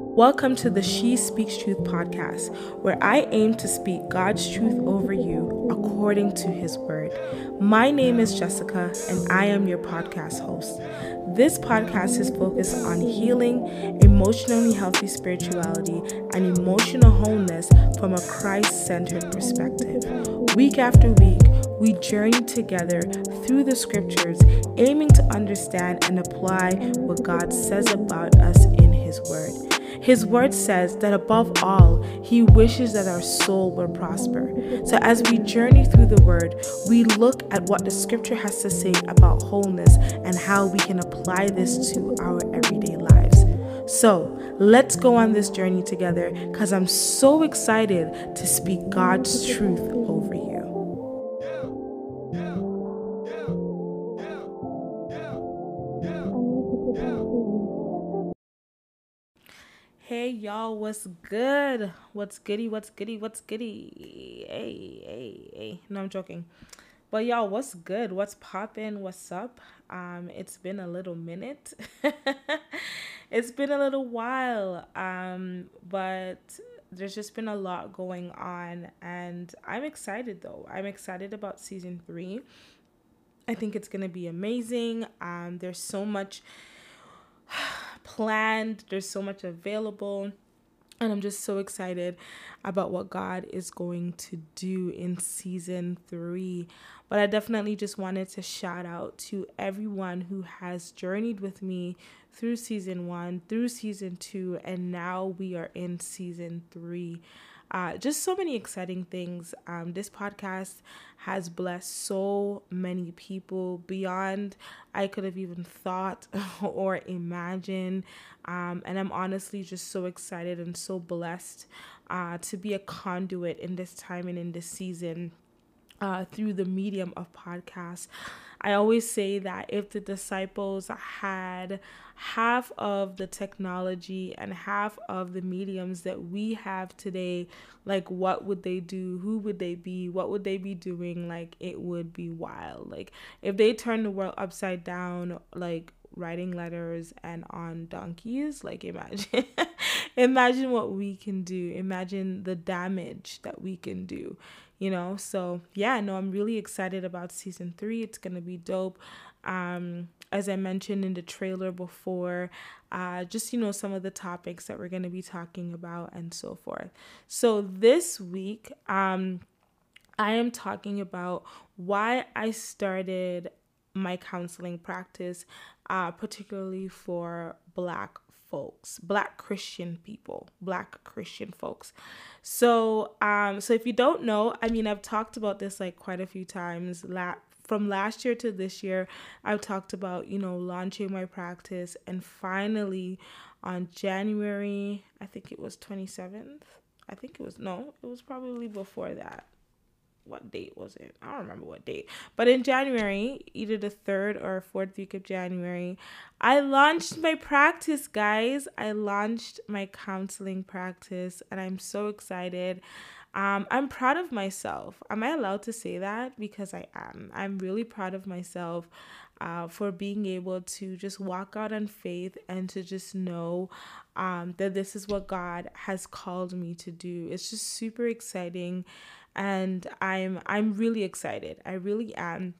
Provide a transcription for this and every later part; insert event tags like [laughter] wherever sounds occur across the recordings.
Welcome to the She Speaks Truth podcast, where I aim to speak God's truth over you according to His Word. My name is Jessica, and I am your podcast host. This podcast is focused on healing, emotionally healthy spirituality, and emotional wholeness from a Christ centered perspective. Week after week, we journey together through the scriptures, aiming to understand and apply what God says about us in His Word. His word says that above all, He wishes that our soul will prosper. So, as we journey through the word, we look at what the scripture has to say about wholeness and how we can apply this to our everyday lives. So, let's go on this journey together because I'm so excited to speak God's truth over you. Hey y'all, what's good? What's goody? What's goody? What's goody? Hey, hey, hey. No, I'm joking. But y'all, what's good? What's poppin'? What's up? Um, it's been a little minute. [laughs] it's been a little while. Um, but there's just been a lot going on and I'm excited though. I'm excited about season 3. I think it's going to be amazing. Um, there's so much planned, there's so much available. And I'm just so excited about what God is going to do in season three. But I definitely just wanted to shout out to everyone who has journeyed with me through season one, through season two, and now we are in season three. Uh, just so many exciting things. Um, this podcast has blessed so many people beyond I could have even thought [laughs] or imagined. Um, and I'm honestly just so excited and so blessed uh, to be a conduit in this time and in this season uh, through the medium of podcasts. I always say that if the disciples had half of the technology and half of the mediums that we have today, like what would they do? Who would they be? What would they be doing? Like it would be wild. Like if they turned the world upside down, like writing letters and on donkeys like imagine [laughs] imagine what we can do. Imagine the damage that we can do you know? So yeah no i'm really excited about season three. It's gonna be dope. Um as i mentioned in the trailer before uh just you know some of the topics that we're gonna be talking about and so forth. So this week um i am talking about why i started my counseling practice uh particularly for black folks, black Christian people, black Christian folks. So, um, so if you don't know, I mean, I've talked about this like quite a few times. La- from last year to this year, I've talked about, you know, launching my practice and finally on January, I think it was 27th. I think it was no, it was probably before that what date was it? I don't remember what date. But in January, either the third or fourth week of January, I launched my practice, guys. I launched my counseling practice, and I'm so excited. Um, I'm proud of myself. Am I allowed to say that? Because I am. I'm really proud of myself uh, for being able to just walk out on faith and to just know um, that this is what God has called me to do. It's just super exciting and I'm I'm really excited. I really am.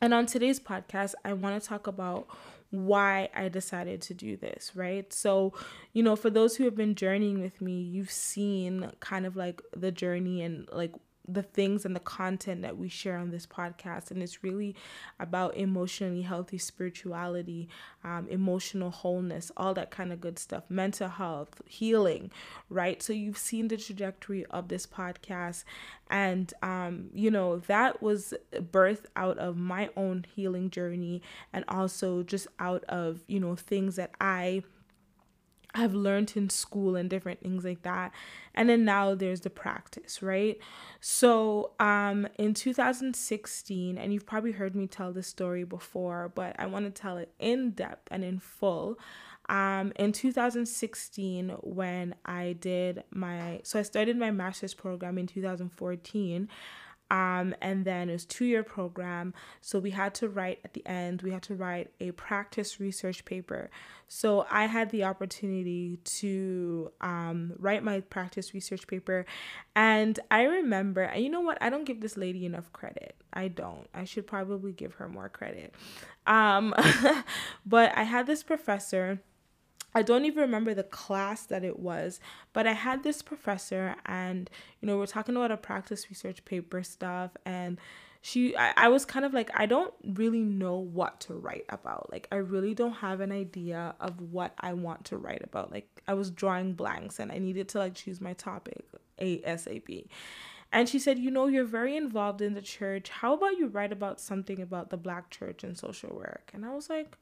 And on today's podcast, I want to talk about why I decided to do this, right? So, you know, for those who have been journeying with me, you've seen kind of like the journey and like the things and the content that we share on this podcast. And it's really about emotionally healthy spirituality, um, emotional wholeness, all that kind of good stuff, mental health, healing, right? So you've seen the trajectory of this podcast. And, um, you know, that was birthed out of my own healing journey and also just out of, you know, things that I I've learned in school and different things like that. And then now there's the practice, right? So, um in 2016, and you've probably heard me tell this story before, but I want to tell it in depth and in full. Um in 2016 when I did my so I started my master's program in 2014 Um, and then it was two year program. So we had to write at the end, we had to write a practice research paper. So I had the opportunity to um, write my practice research paper. And I remember, and you know what? I don't give this lady enough credit. I don't. I should probably give her more credit. Um, [laughs] but I had this professor I don't even remember the class that it was, but I had this professor, and you know, we're talking about a practice research paper stuff, and she, I, I was kind of like, I don't really know what to write about. Like, I really don't have an idea of what I want to write about. Like, I was drawing blanks, and I needed to like choose my topic ASAP. And she said, You know, you're very involved in the church. How about you write about something about the black church and social work? And I was like,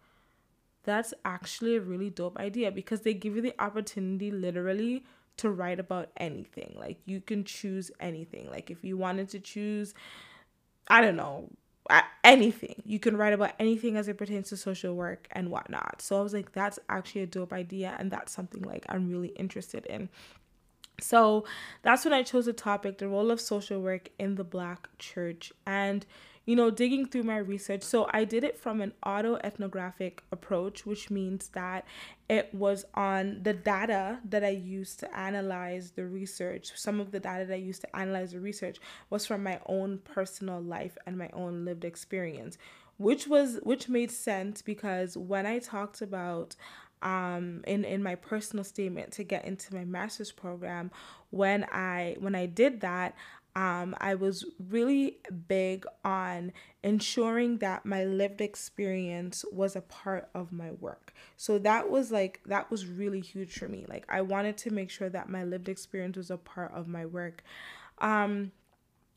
that's actually a really dope idea because they give you the opportunity literally to write about anything. Like you can choose anything. Like if you wanted to choose, I don't know, anything, you can write about anything as it pertains to social work and whatnot. So I was like, that's actually a dope idea, and that's something like I'm really interested in. So that's when I chose the topic, the role of social work in the Black church. And you know, digging through my research. So I did it from an autoethnographic approach, which means that it was on the data that I used to analyze the research. Some of the data that I used to analyze the research was from my own personal life and my own lived experience, which was which made sense because when I talked about um in in my personal statement to get into my master's program when i when i did that um, I was really big on ensuring that my lived experience was a part of my work. So that was like, that was really huge for me. Like, I wanted to make sure that my lived experience was a part of my work. Um,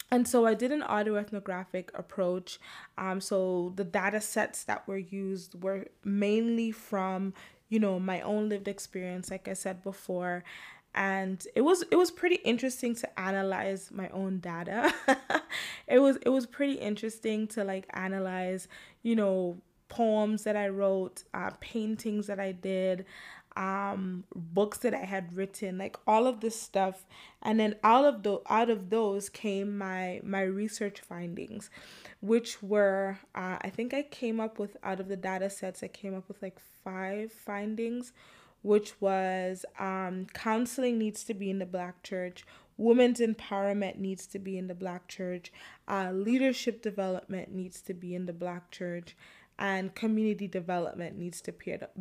and so I did an autoethnographic approach. Um, so the data sets that were used were mainly from, you know, my own lived experience, like I said before, and it was it was pretty interesting to analyze my own data. [laughs] It was it was pretty interesting to like analyze you know poems that i wrote uh, paintings that i did um books that i had written like all of this stuff. And then out of the out of those came my my research findings which were uh, i think i came up with out of the data sets i came up with like five findings which was um, counseling needs to be in the black church, women's empowerment needs to be in the black church, uh, leadership development needs to be in the black church, and community development needs to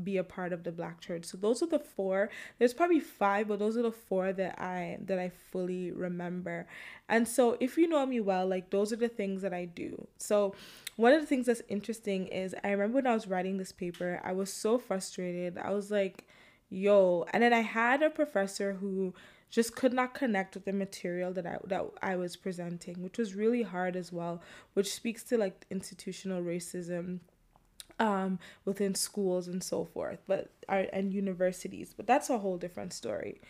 be a part of the black church. So those are the four. There's probably five, but those are the four that I that I fully remember. And so if you know me well, like those are the things that I do. So one of the things that's interesting is I remember when I was writing this paper, I was so frustrated. I was like yo and then i had a professor who just could not connect with the material that I that I was presenting, which was really hard as well, which speaks to like institutional racism um within schools and so forth, but uh, and universities. But that's a whole different story.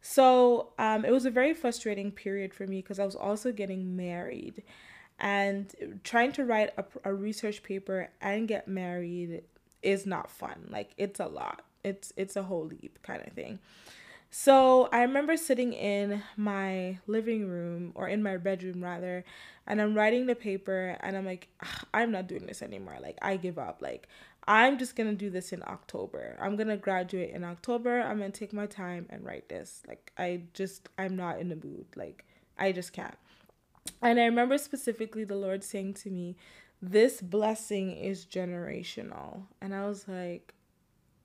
So, um it was a very frustrating period for me because I was also getting married and trying to write a, a research paper and get married is not fun. Like it's a lot it's it's a whole leap kind of thing. So I remember sitting in my living room or in my bedroom rather, and I'm writing the paper and I'm like, I'm not doing this anymore. Like I give up. Like I'm just gonna do this in October. I'm gonna graduate in October. I'm gonna take my time and write this. Like I just I'm not in the mood. Like I just can't. And I remember specifically the Lord saying to me, This blessing is generational. And I was like,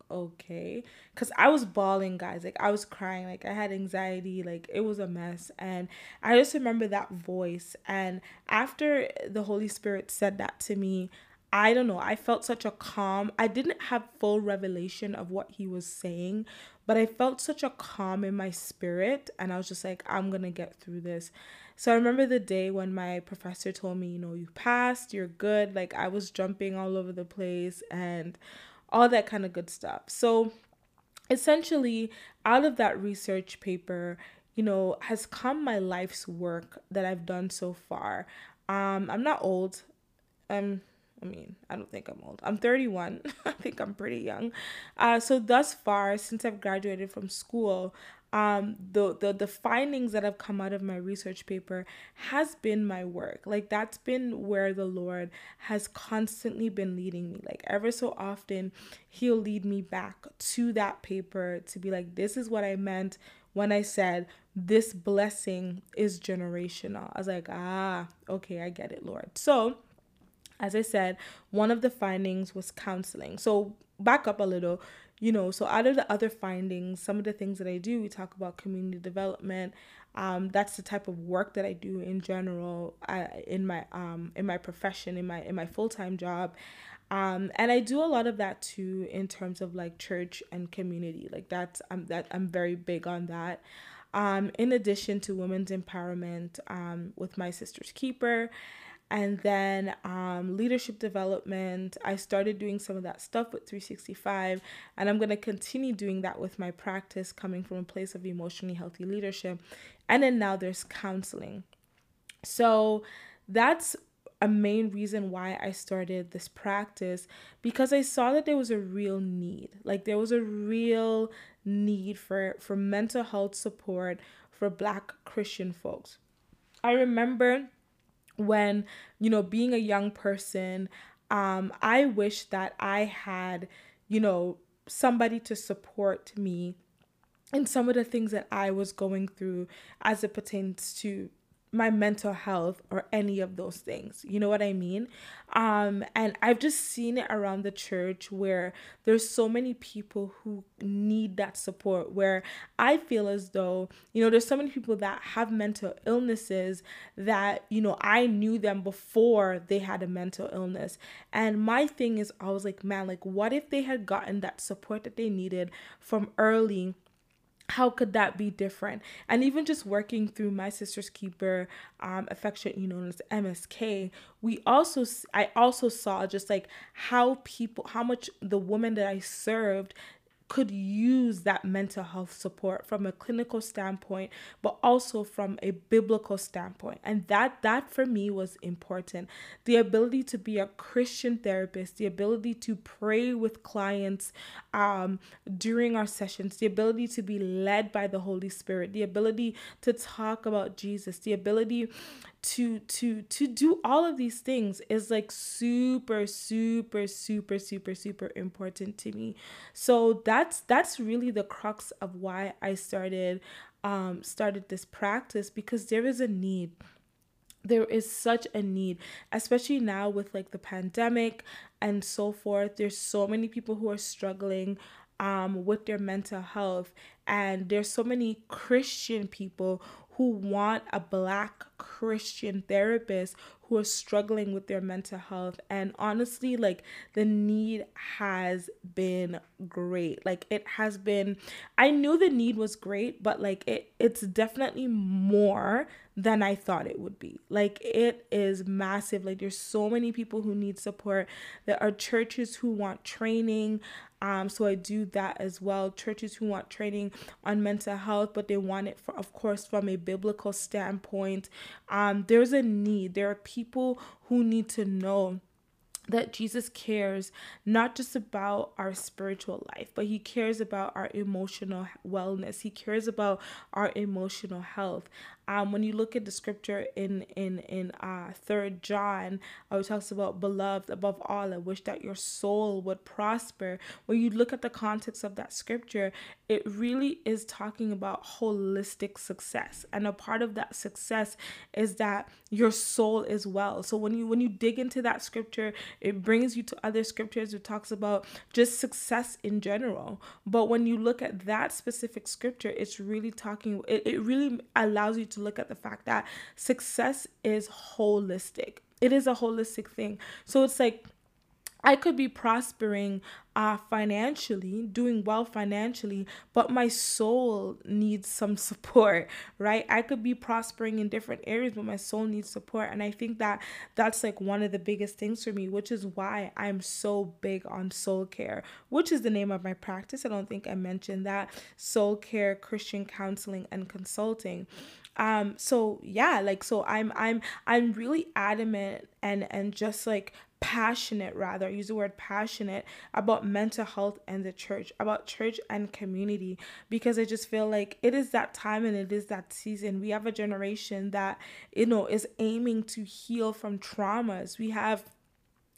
okay. Because i was bawling guys. Like i was crying. Like i had anxiety. Like it was a mess. And i just remember that voice. And after the holy spirit said that to me i don't know. I felt such a calm. I didn't have full revelation of what he was saying but i felt such a calm in my spirit. And i was just like i'm gonna get through this. So I remember the day when my professor told me, you know, you passed, you're good. Like I was jumping all over the place. And all that kind of good stuff. So essentially, out of that research paper, you know, has come my life's work that I've done so far. Um, I'm not old. I'm I mean, I don't think I'm old. I'm 31. [laughs] I think I'm pretty young. Uh, so thus far, since I've graduated from school, um, the, the the findings that have come out of my research paper has been my work. Like that's been where the Lord has constantly been leading me. Like ever so often, He'll lead me back to that paper to be like, this is what I meant when I said this blessing is generational. I was like, ah, okay, I get it, Lord. So as I said, one of the findings was counseling. So back up a little you know, so out of the other findings, some of the things that I do, we talk about community development. Um, that's the type of work that I do in general uh, in my um, in my profession, in my in my full time job. Um, and I do a lot of that too in terms of like church and community. Like that's I'm that I'm very big on that. Um, in addition to women's empowerment um, with my sister's keeper and then um, leadership development i started doing some of that stuff with 365 and i'm going to continue doing that with my practice coming from a place of emotionally healthy leadership and then now there's counseling so that's a main reason why I started this practice because I saw that there was a real need. Like there was a real need for for mental health support for black Christian folks. I remember when you know being a young person um i wish that i had you know somebody to support me in some of the things that i was going through as it pertains to my mental health or any of those things. You know what I mean? Um, and I've just seen it around the church where there's so many people who need that support. Where I feel as though, you know, there's so many people that have mental illnesses that, you know, I knew them before they had a mental illness. And my thing is, I was like, man, like, what if they had gotten that support that they needed from early? How could that be different? And even just working through my sister's keeper um affection you know as msk we also i also saw just like how people how much the woman that i served could use that mental health support from a clinical standpoint but also from a biblical standpoint. And that that for me was important. The ability to be a christian therapist the ability to pray with clients um, during our sessions the ability to be led by the holy spirit the ability to talk about jesus the ability to to to do all of these things is like super super super super super important to me. So that's that's really the crux of why i started um started this practice because there is a need. There is such a need especially now with like the pandemic and so forth. There's so many people who are struggling um with their mental health and there's so many christian people who want a black Christian therapists who are struggling with their mental health. And honestly, like the need has been great. Like it has been I knew the need was great, but like it it's definitely more than I thought it would be. Like it is massive. Like there's so many people who need support. There are churches who want training. Um, so I do that as well. Churches who want training on mental health, but they want it, for, of course, from a biblical standpoint. Um, there's a need. There are people who need to know that Jesus cares not just about our spiritual life, but he cares about our emotional wellness. He cares about our emotional health. Um, when you look at the scripture in in in uh third John, uh, it talks about beloved above all, I wish that your soul would prosper. When you look at the context of that scripture, it really is talking about holistic success, and a part of that success is that your soul is well. So when you when you dig into that scripture, it brings you to other scriptures. It talks about just success in general. But when you look at that specific scripture, it's really talking. It, it really allows you to to look at the fact that success is holistic. It is a holistic thing. So it's like I could be prospering uh, financially, doing well financially, but my soul needs some [laughs] support, right? I could be prospering in different areas, but my soul needs support. And I think that that's like one of the biggest things for me, which is why I'm so big on soul care, which is the name of my practice. I don't think I mentioned that soul care, Christian counseling, and consulting um so yeah like so i'm i'm i'm really adamant and and just like passionate rather use the word passionate about mental health and the church about church and community because i just feel like it is that time and it is that season. We have a generation that you know is aiming to heal from traumas. We have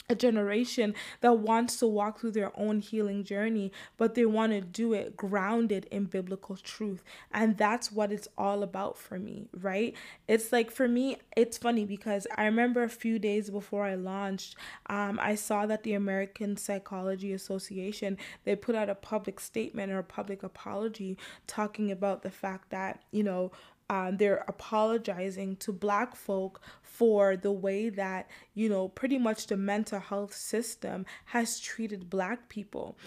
a generation that wants to walk through their own healing journey, but they want to do it grounded in biblical truth. And that's what it's all about for me, right? It's like for me, it's funny because I remember a few days before I launched, um, I saw that the American Psychology Association they put out a public statement or a public apology talking about the fact that, you know, um, they're apologizing to black folk for the way that you know pretty much the mental health system has treated black people.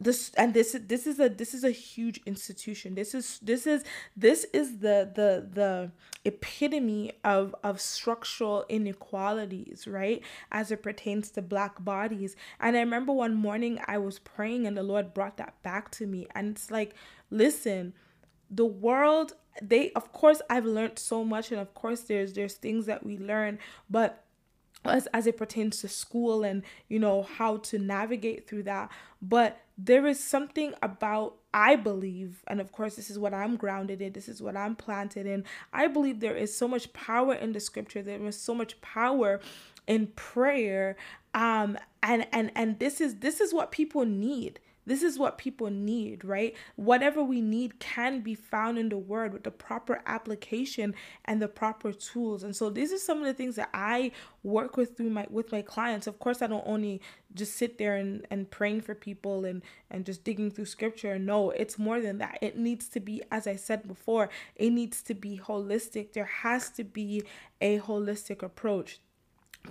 This and this this is a this is a huge institution. This is this is this is the the the epitome of of structural inequalities right as it pertains to black bodies. And i remember one morning i was praying and the lord brought that back to me. And it's like listen the world they of course I've learned so much and of course there's there's things that we learn but as, as it pertains to school and you know how to navigate through that but there is something about I believe, and of course, this is what I'm grounded in, this is what I'm planted in. I believe there is so much power in the scripture, there is so much power in prayer. Um, and and and this is this is what people need. This is what people need, right? Whatever we need can be found in the word with the proper application and the proper tools. And so these are some of the things that I work with through my with my clients. Of course, I don't only just sit there and, and praying for people and, and just digging through scripture. No, it's more than that. It needs to be, as I said before, it needs to be holistic. There has to be a holistic approach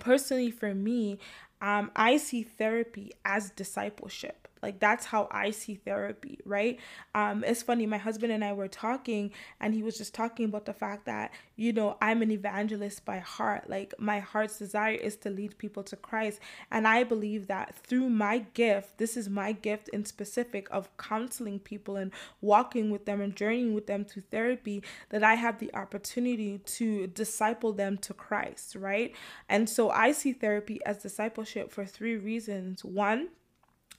personally for me um, i see therapy as discipleship like that's how I see therapy, right? Um, it's funny, my husband and I were talking, and he was just talking about the fact that, you know, I'm an evangelist by heart. Like my heart's desire is to lead people to Christ. And I believe that through my gift, this is my gift in specific of counseling people and walking with them and journeying with them to therapy, that I have the opportunity to disciple them to Christ, right? And so I see therapy as discipleship for three reasons. One,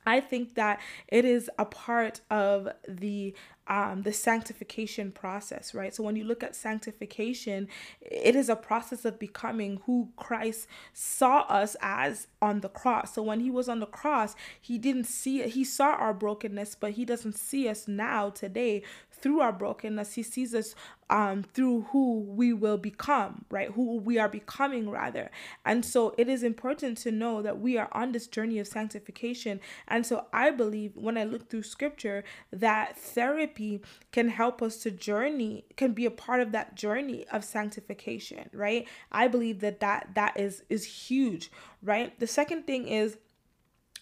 I think that it is a part of the um, the sanctification process, right? So when you look at sanctification, it is a process of becoming who Christ saw us as on the cross. So when he was on the cross, he didn't see it. He saw our brokenness, but he doesn't see us now today through our brokenness. He sees us um, through who we will become, right? Who we are becoming, rather. And so it is important to know that we are on this journey of sanctification. And so I believe when I look through scripture that therapy can help us to journey, can be a part of that journey of sanctification, right? I believe that that, that is, is huge, right? The second thing is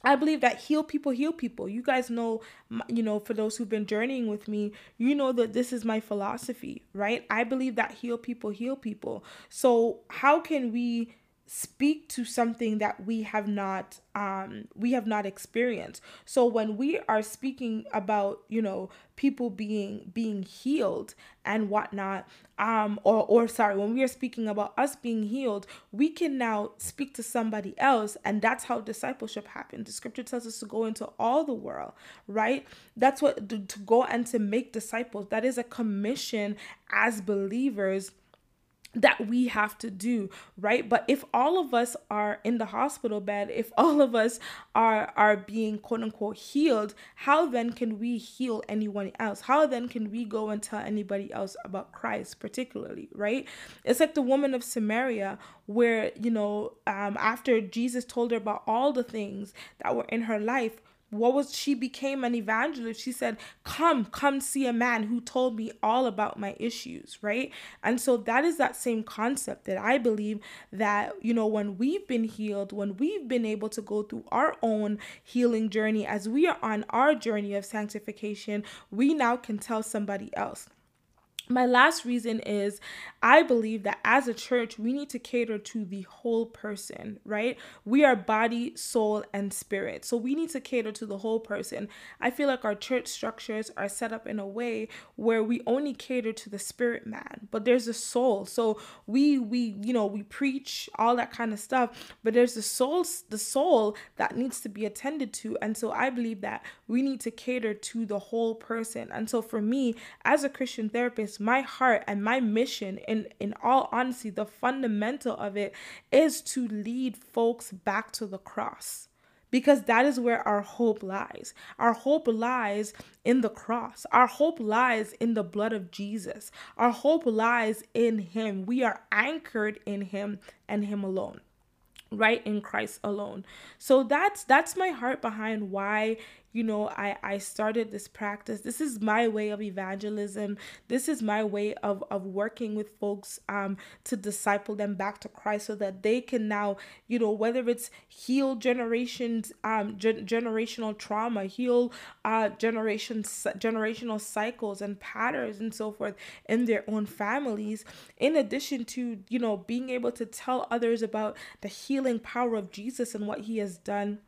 I believe that heal people heal people. You guys know, you know, for those who've been journeying with me, you know that this is my philosophy, right? I believe that heal people heal people. So, how can we speak to something that we have not um we have not experienced. So when we are speaking about you know people being being healed and whatnot um or or sorry when we are speaking about us being healed we can now speak to somebody else and that's how discipleship happens the scripture tells us to go into all the world right? That's what to, to go and to make disciples. That is a commission as believers that we have to do right? But if all of us are in the hospital bed if [laughs] all of us are are being quote unquote healed how then can we heal anyone else? How then can we go and tell anybody else about christ particularly right? It's like the woman of samaria where you know um after jesus told her about all the things that were in her life what was she became an evangelist. She said come come see a man who told me all about my issues right? And so that is that same concept that i believe that you know when we've been healed when we've been able to go through our own healing journey as we are on our journey of sanctification we now can tell somebody else my last reason is I believe that as a church, we need to cater to the whole person, right? We are body, soul, and spirit. So we need to cater to the whole person. I feel like our church structures are set up in a way where we only cater to the spirit man, but there's a soul. So we we you know, we preach all that kind of stuff, but there's the soul the soul that needs to be attended to. And so I believe that we need to cater to the whole person. And so for me, as a Christian therapist, my heart and my mission in in all honesty the fundamental of it is to lead folks back to the cross because that is where our hope lies. Our hope lies in the cross. Our hope lies in the blood of Jesus. Our hope lies in Him. We are anchored in Him and Him alone right in Christ alone. So that's that's my heart behind why you know i i started this practice. This is my way of evangelism. This is my way of of working with folks um to disciple them back to christ so that they can now you know whether it's heal generations um gen- generational trauma heal uh generations generational cycles and patterns and so forth in their own families in addition to you know being able to tell others about the healing power of jesus and what he has done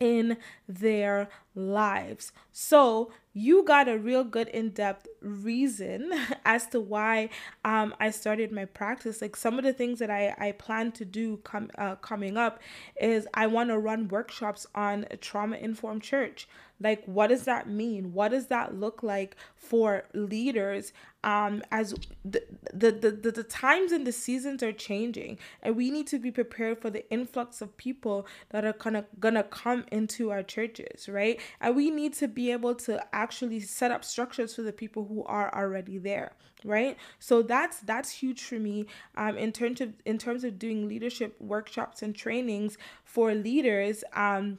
in their lives. So you got a real good in-depth reason [laughs] as to why um, I started my practice. Like some of the things that I, I plan to do com- uh, coming up is I want to run workshops on trauma-informed church. Like what does that mean? What does that look like for leaders um, as the, the, the, the, the times and the seasons are changing and we need to be prepared for the influx of people that are kind of gonna come into our churches, right? And we need to be able to actually set up structures for the people who are already there right? So that's that's huge for me um in terms of in terms of doing leadership workshops and trainings for leaders um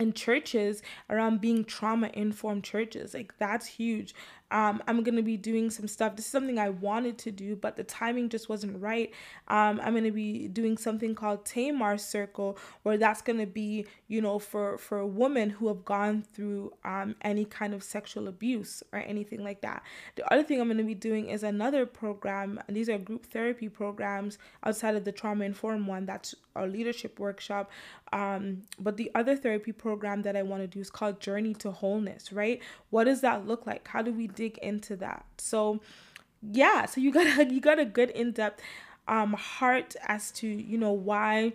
in churches around being trauma informed churches. Like that's huge um, I'm gonna be doing some stuff. This is something I wanted to do, but the timing just wasn't right. Um, I'm gonna be doing something called Tamar Circle, where that's gonna be, you know, for for women who have gone through um, any kind of sexual abuse or anything like that. The other thing I'm gonna be doing is another program, and these are group therapy programs outside of the trauma informed one. That's our leadership workshop. Um, but the other therapy program that I want to do is called Journey to Wholeness. Right? What does that look like? How do we dig into that. So yeah, so you got you got a good in-depth um heart as to, you know, why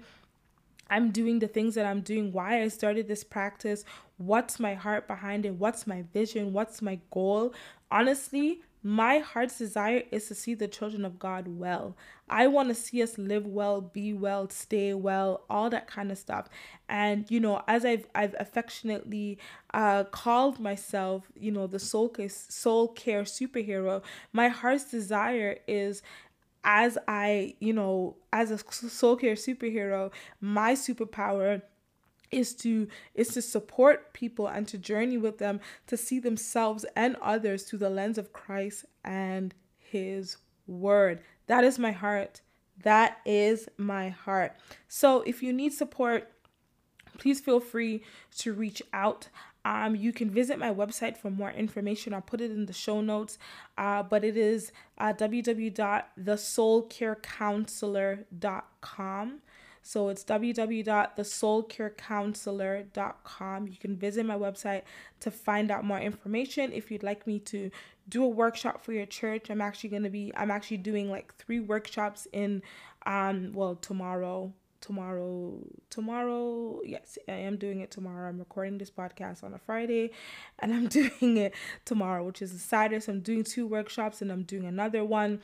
I'm doing the things that I'm doing, why I started this practice, what's my heart behind it, what's my vision, what's my goal. Honestly, my heart's desire is to see the children of God well. I want to see us live well, be well, stay well, all that kind of stuff. And you know, as I've I've affectionately uh, called myself, you know, the soul care, soul care superhero, my heart's desire is as I, you know, as a soul care superhero, my superpower is to is to support people and to journey with them to see themselves and others through the lens of Christ and his word. That is my heart. That is my heart. So if you need support, please feel free to reach out. Um, you can visit my website for more information. I'll put it in the show notes. Uh, but it is uh, www.thesoulcarecounselor.com. So it's www.thesoulcarecounselor.com. You can visit my website to find out more information. If you'd like me to do a workshop for your church, I'm actually going to be, I'm actually doing like three workshops in, um, well, tomorrow, tomorrow tomorrow yes i am doing it tomorrow i'm recording this podcast on a friday and i'm [laughs] doing it tomorrow which is a saturday so i'm doing two workshops and i'm doing another one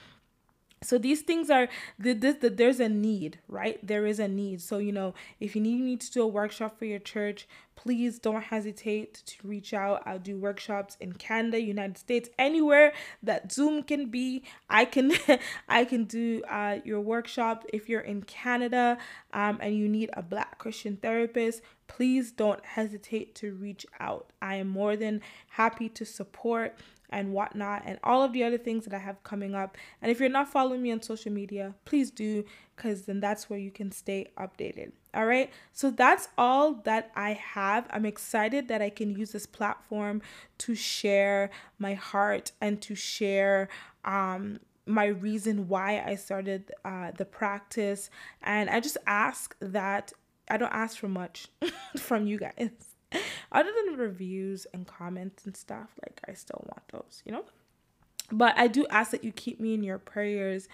so these things are the, the, the, there's a need right? There is a need. So you know if you need, need to do a workshop for your church please don't hesitate to reach out. I'll do workshops in canada united states anywhere that zoom can be. I can [laughs] i can do uh, your workshop. If you're in canada um, and you need a black christian therapist please don't hesitate to reach out. I am more than happy to support and whatnot, and all of the other things that I have coming up. And if you're not following me on social media, please do, because then that's where you can stay updated. All right. So that's all that I have. I'm excited that I can use this platform to share my heart and to share um, my reason why I started uh, the practice. And I just ask that I don't ask for much [laughs] from you guys, [laughs] other than reviews and comments and stuff. Like, I still want those, you know? But I do ask that you keep me in your prayers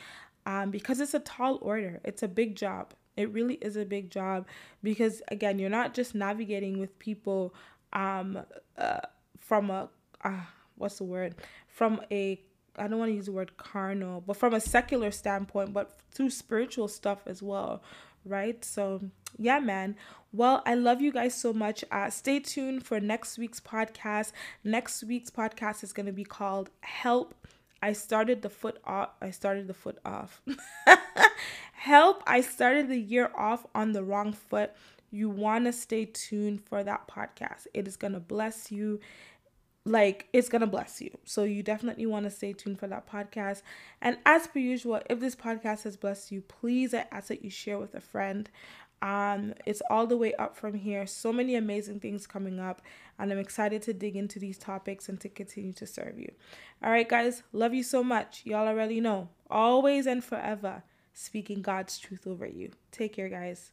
um, because it's a tall order, it's a big job. It really is a big job because, again, you're not just navigating with people um, uh, from a, uh, what's the word? From a I don't want to use the word carnal, but from a secular standpoint, but through spiritual stuff as well, right? So, yeah, man. Well, I love you guys so much. Uh, stay tuned for next week's podcast. Next week's podcast is going to be called Help. I started the foot off. I started the foot off. [laughs] Help. I started the year off on the wrong foot. You want to stay tuned for that podcast. It is going to bless you like it's gonna bless you. So you definitely want to stay tuned for that podcast. And as per usual, if this podcast has blessed you, please I ask that you share with a friend. Um, it's all the way up from here. So many amazing things coming up, and I'm excited to dig into these topics and to continue to serve you. All right, guys, love you so much. Y'all already know, always and forever, speaking God's truth over you. Take care, guys.